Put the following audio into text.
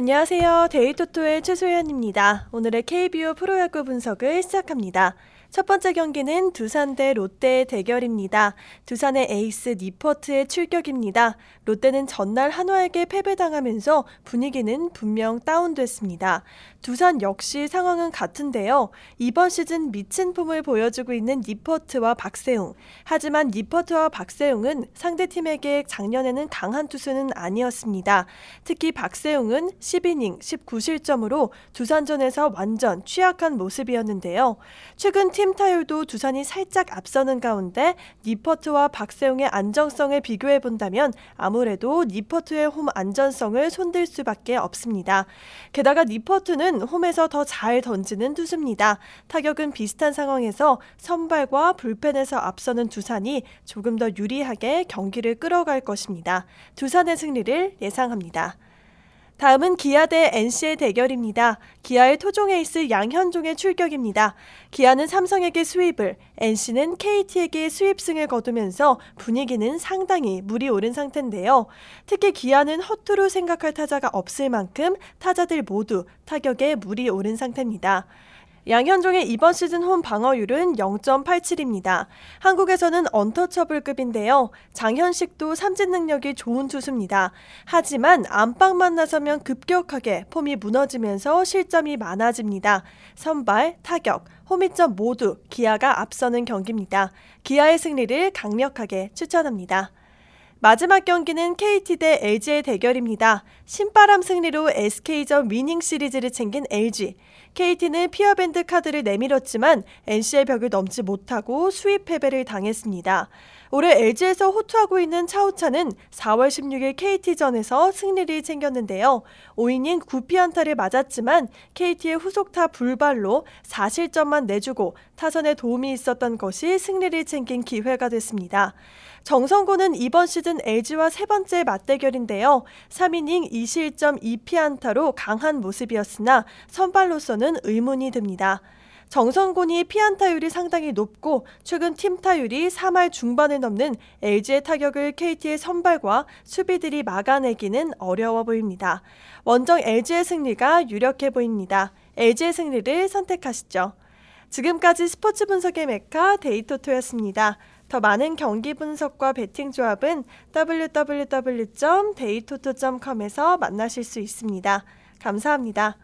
안녕하세요. 데이토토의 최소연입니다. 오늘의 KBO 프로야구 분석을 시작합니다. 첫 번째 경기는 두산 대 롯데의 대결입니다. 두산의 에이스 니퍼트의 출격입니다. 롯데는 전날 한화에게 패배당하면서 분위기는 분명 다운됐습니다. 두산 역시 상황은 같은데요. 이번 시즌 미친 폼을 보여주고 있는 니퍼트와 박세웅. 하지만 니퍼트와 박세웅은 상대팀에게 작년에는 강한 투수는 아니었습니다. 특히 박세웅은 10이닝 19실점으로 두산전에서 완전 취약한 모습이었는데요. 최근 팀 타율도 두산이 살짝 앞서는 가운데 니퍼트와 박세웅의 안정성을 비교해 본다면 아무래도 니퍼트의 홈 안전성을 손들 수밖에 없습니다. 게다가 니퍼트는 홈에서 더 잘 던지는 투수입니다. 타격은 비슷한 상황에서 선발과 불펜에서 앞서는 두산이 조금 더 유리하게 경기를 끌어갈 것입니다. 두산의 승리를 예상합니다. 다음은 기아 대 NC의 대결입니다. 기아의 토종 에이스 양현종의 출격입니다. 기아는 삼성에게 수입을, NC는 KT에게 수입승을 거두면서 분위기는 상당히 물이 오른 상태인데요. 특히 기아는 허투루 생각할 타자가 없을 만큼 타자들 모두 타격에 물이 오른 상태입니다. 양현종의 이번 시즌 홈 방어율은 0.87입니다. 한국에서는 언터처블급인데요. 장현식도 삼진 능력이 좋은 투수입니다. 하지만 안방만 나서면 급격하게 폼이 무너지면서 실점이 많아집니다. 선발, 타격, 홈이점 모두 기아가 앞서는 경기입니다. 기아의 승리를 강력하게 추천합니다. 마지막 경기는 KT 대 LG의 대결입니다. 신바람 승리로 SK전 위닝 시리즈를 챙긴 LG. KT는 피어밴드 카드를 내밀었지만 NC의 벽을 넘지 못하고 수입 패배를 당했습니다. 올해 LG에서 호투하고 있는 차우차는 4월 16일 KT전에서 승리를 챙겼는데요. 5이닝 9피안타를 맞았지만 KT의 후속타 불발로 4실점만 내주고 타선에 도움이 있었던 것이 승리를 챙긴 기회가 됐습니다. 정성곤은 이번 시즌 LG와 세 번째 맞대결인데요. 3이닝 2실점 2피안타로 강한 모습이었으나 선발로서는 의문이 듭니다. 정성곤이 피안타율이 상당히 높고 최근 팀 타율이 3할 중반을 넘는 LG의 타격을 KT의 선발과 수비들이 막아내기는 어려워 보입니다. 원정 LG의 승리가 유력해 보입니다. LG의 승리를 선택하시죠. 지금까지 스포츠 분석의 메카 데이토토였습니다. 더 많은 경기 분석과 베팅 조합은 www.데이토토.com에서 만나실 수 있습니다. 감사합니다.